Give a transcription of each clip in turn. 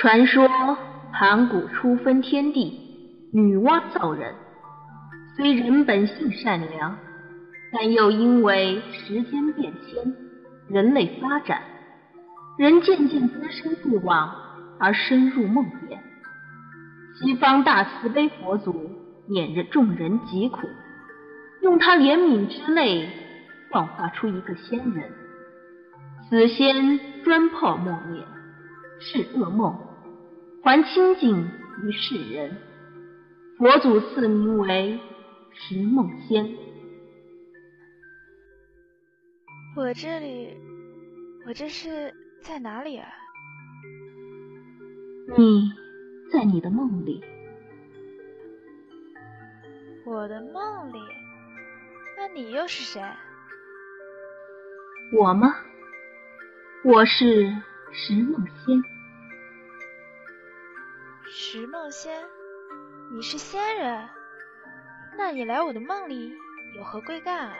传说盘古初分天地，女娲造人。虽人本性善良，但又因为时间变迁、人类发展，人渐渐滋生欲望而深入梦魇。西方大慈悲佛祖念着众人疾苦，用他怜悯之泪幻化出一个仙人。此仙专泡默念，是噩梦，还清净于世人。佛祖赐名为石梦仙。我这里，我这是在哪里啊？你在你的梦里。我的梦里？那你又是谁？我吗？我是石梦仙。石梦仙，你是仙人？那你来我的梦里有何贵干啊？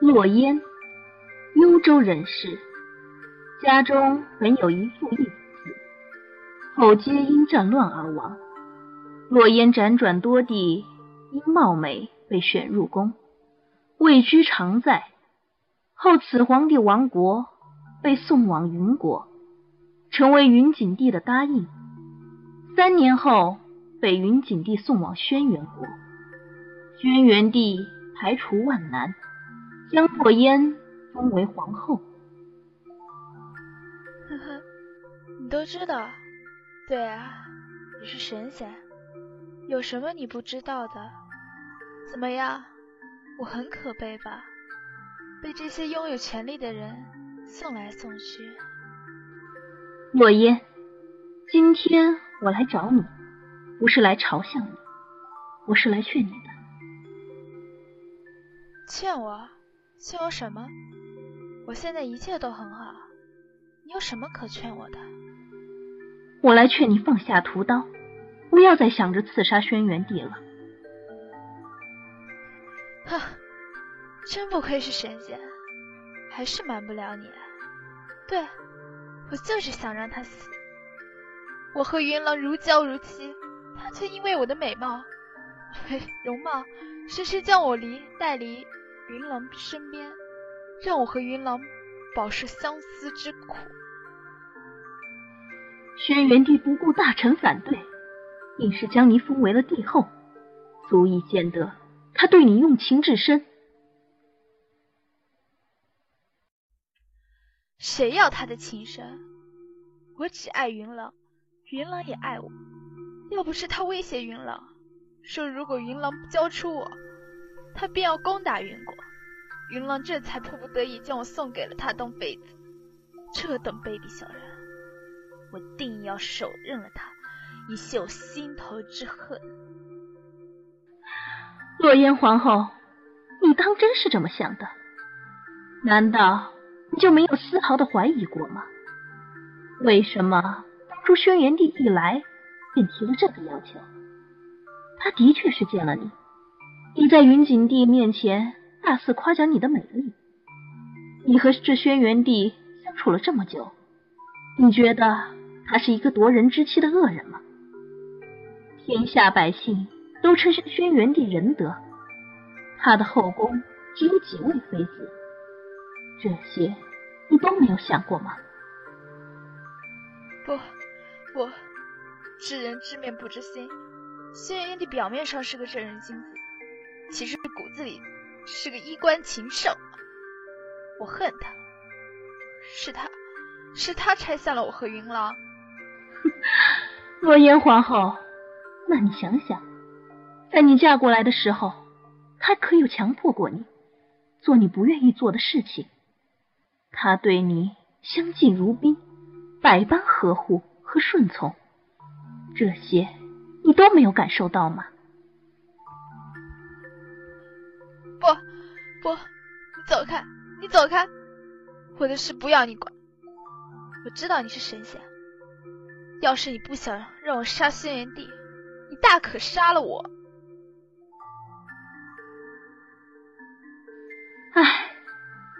洛烟，幽州人士，家中本有一父一子，后皆因战乱而亡。洛烟辗转多地，因貌美被选入宫，位居常在。后此皇帝亡国，被送往云国，成为云锦帝的答应。三年后，被云锦帝送往轩辕国，轩辕帝排除万难，将落烟封为皇后。呵呵，你都知道？对啊，你是神仙，有什么你不知道的？怎么样，我很可悲吧？被这些拥有权力的人送来送去。洛烟，今天我来找你，不是来嘲笑你，我是来劝你的。劝我？劝我什么？我现在一切都很好，你有什么可劝我的？我来劝你放下屠刀，不要再想着刺杀轩辕帝了。真不愧是神仙，还是瞒不了你。对，我就是想让他死。我和云郎如胶如漆，他却因为我的美貌、容貌，深深将我离带离云郎身边，让我和云郎饱受相思之苦。轩辕帝不顾大臣反对，硬是将你封为了帝后，足以见得他对你用情至深。谁要他的情深？我只爱云狼，云狼也爱我。要不是他威胁云狼，说如果云狼不交出我，他便要攻打云国，云狼这才迫不得已将我送给了他当妃子。这等卑鄙小人，我定要手刃了他，以泄我心头之恨。洛烟皇后，你当真是这么想的？难道？你就没有丝毫的怀疑过吗？为什么当初轩辕帝一来便提了这个要求？他的确是见了你，你在云锦帝面前大肆夸奖你的美丽。你和这轩辕帝相处了这么久，你觉得他是一个夺人之妻的恶人吗？天下百姓都称轩辕帝仁德，他的后宫只有几位妃子。这些你都没有想过吗？不，我知人知面不知心。轩辕帝表面上是个正人君子，其实骨子里是个衣冠禽兽。我恨他，是他，是他拆散了我和云狼。若烟皇后，那你想想，在你嫁过来的时候，他可有强迫过你做你不愿意做的事情？他对你相敬如宾，百般呵护和顺从，这些你都没有感受到吗？不，不，你走开，你走开，我的事不要你管。我知道你是神仙，要是你不想让我杀轩辕帝，你大可杀了我。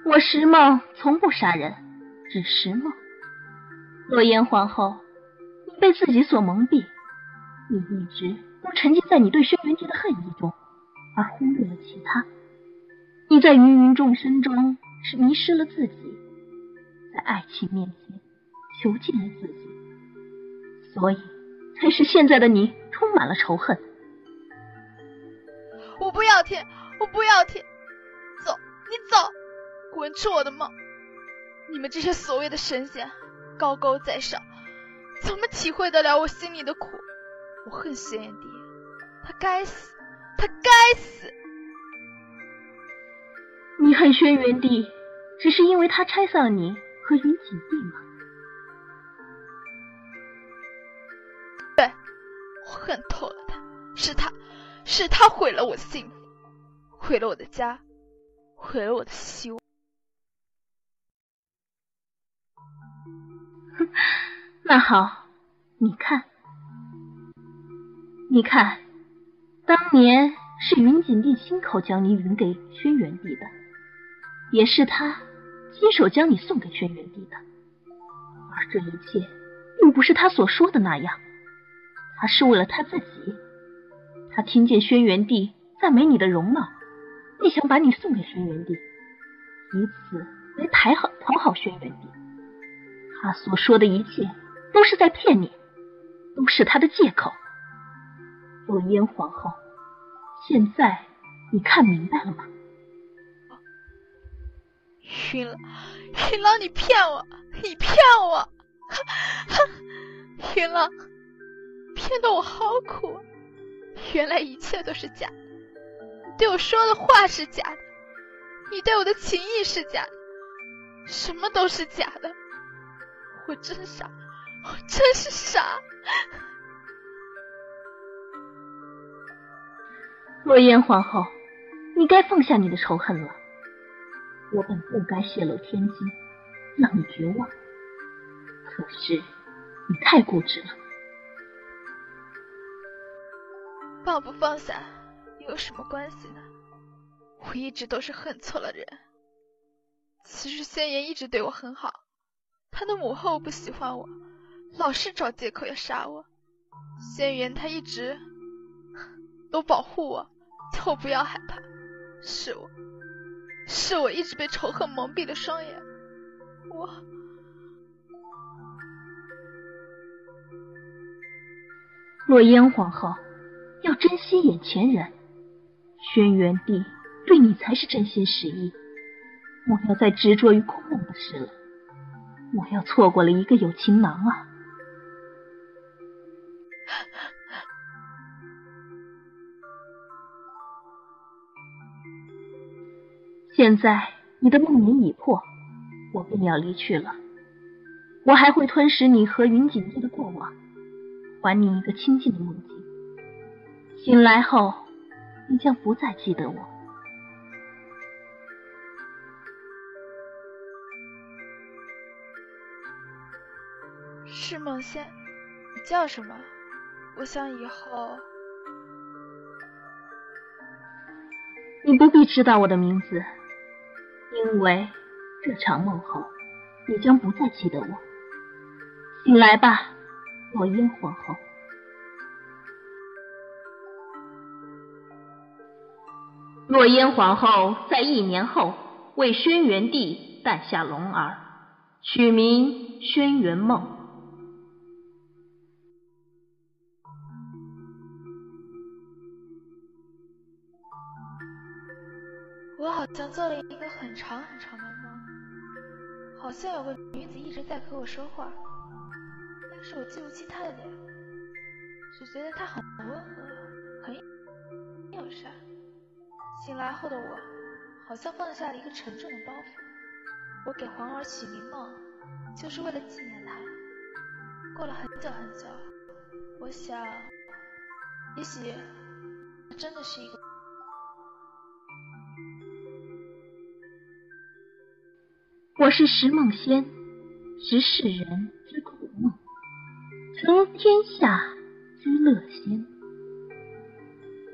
我石梦从不杀人，只石梦。落烟皇后，你被自己所蒙蔽，你一直都沉浸在你对轩辕帝的恨意中，而忽略了其他。你在芸芸众生中是迷失了自己，在爱情面前囚禁了自己，所以才使现在的你充满了仇恨。滚出我的梦！你们这些所谓的神仙，高高在上，怎么体会得了我心里的苦？我恨轩辕帝，他该死，他该死！你恨轩辕帝，只是因为他拆散了你和云锦帝吗？对，我恨透了他，是他。是他毁了我的幸福，毁了我的家，毁了我的希望。那好，你看，你看，当年是云锦帝亲口将你允给轩辕帝的，也是他亲手将你送给轩辕帝的。而这一切，并不是他所说的那样，他是为了他自己。他听见轩辕帝赞美你的容貌，便想把你送给轩辕帝，以此来讨好讨好轩辕帝。他所说的一切都是在骗你，都是他的借口。若烟皇后，现在你看明白了吗？云朗，云朗，你骗我，你骗我，云朗，骗得我好苦。原来一切都是假的，你对我说的话是假的，你对我的情谊是假的，什么都是假的。我真傻，我真是傻。洛烟皇后，你该放下你的仇恨了。我本不该泄露天机，让你绝望。可是你太固执了。放不放下又有什么关系呢？我一直都是恨错了人。其实仙言一直对我很好，他的母后不喜欢我，老是找借口要杀我。仙元他一直 都保护我，叫我不要害怕。是我，是我一直被仇恨蒙蔽了双眼。我，若烟皇后。要珍惜眼前人，轩辕帝对你才是真心实意。莫要再执着于空梦的事了，我要错过了一个有情郎啊！现在你的梦魇已破，我便要离去了。我还会吞噬你和云锦帝的过往，还你一个清静的梦境。醒来后，你将不再记得我。是梦仙，你叫什么？我想以后……你不必知道我的名字，因为这场梦后，你将不再记得我。醒来吧，落烟皇后。落烟皇后在一年后为轩辕帝诞下龙儿，取名轩辕梦。我好像做了一个很长很长的梦，好像有个女子一直在和我说话，但是我记不清她的脸，只觉得她很温和，很友善。醒来后的我，好像放下了一个沉重的包袱。我给皇儿起名梦，就是为了纪念她。过了很久很久，我想，也许真的是一个。我是石梦仙，识世人之苦梦，成天下之乐仙。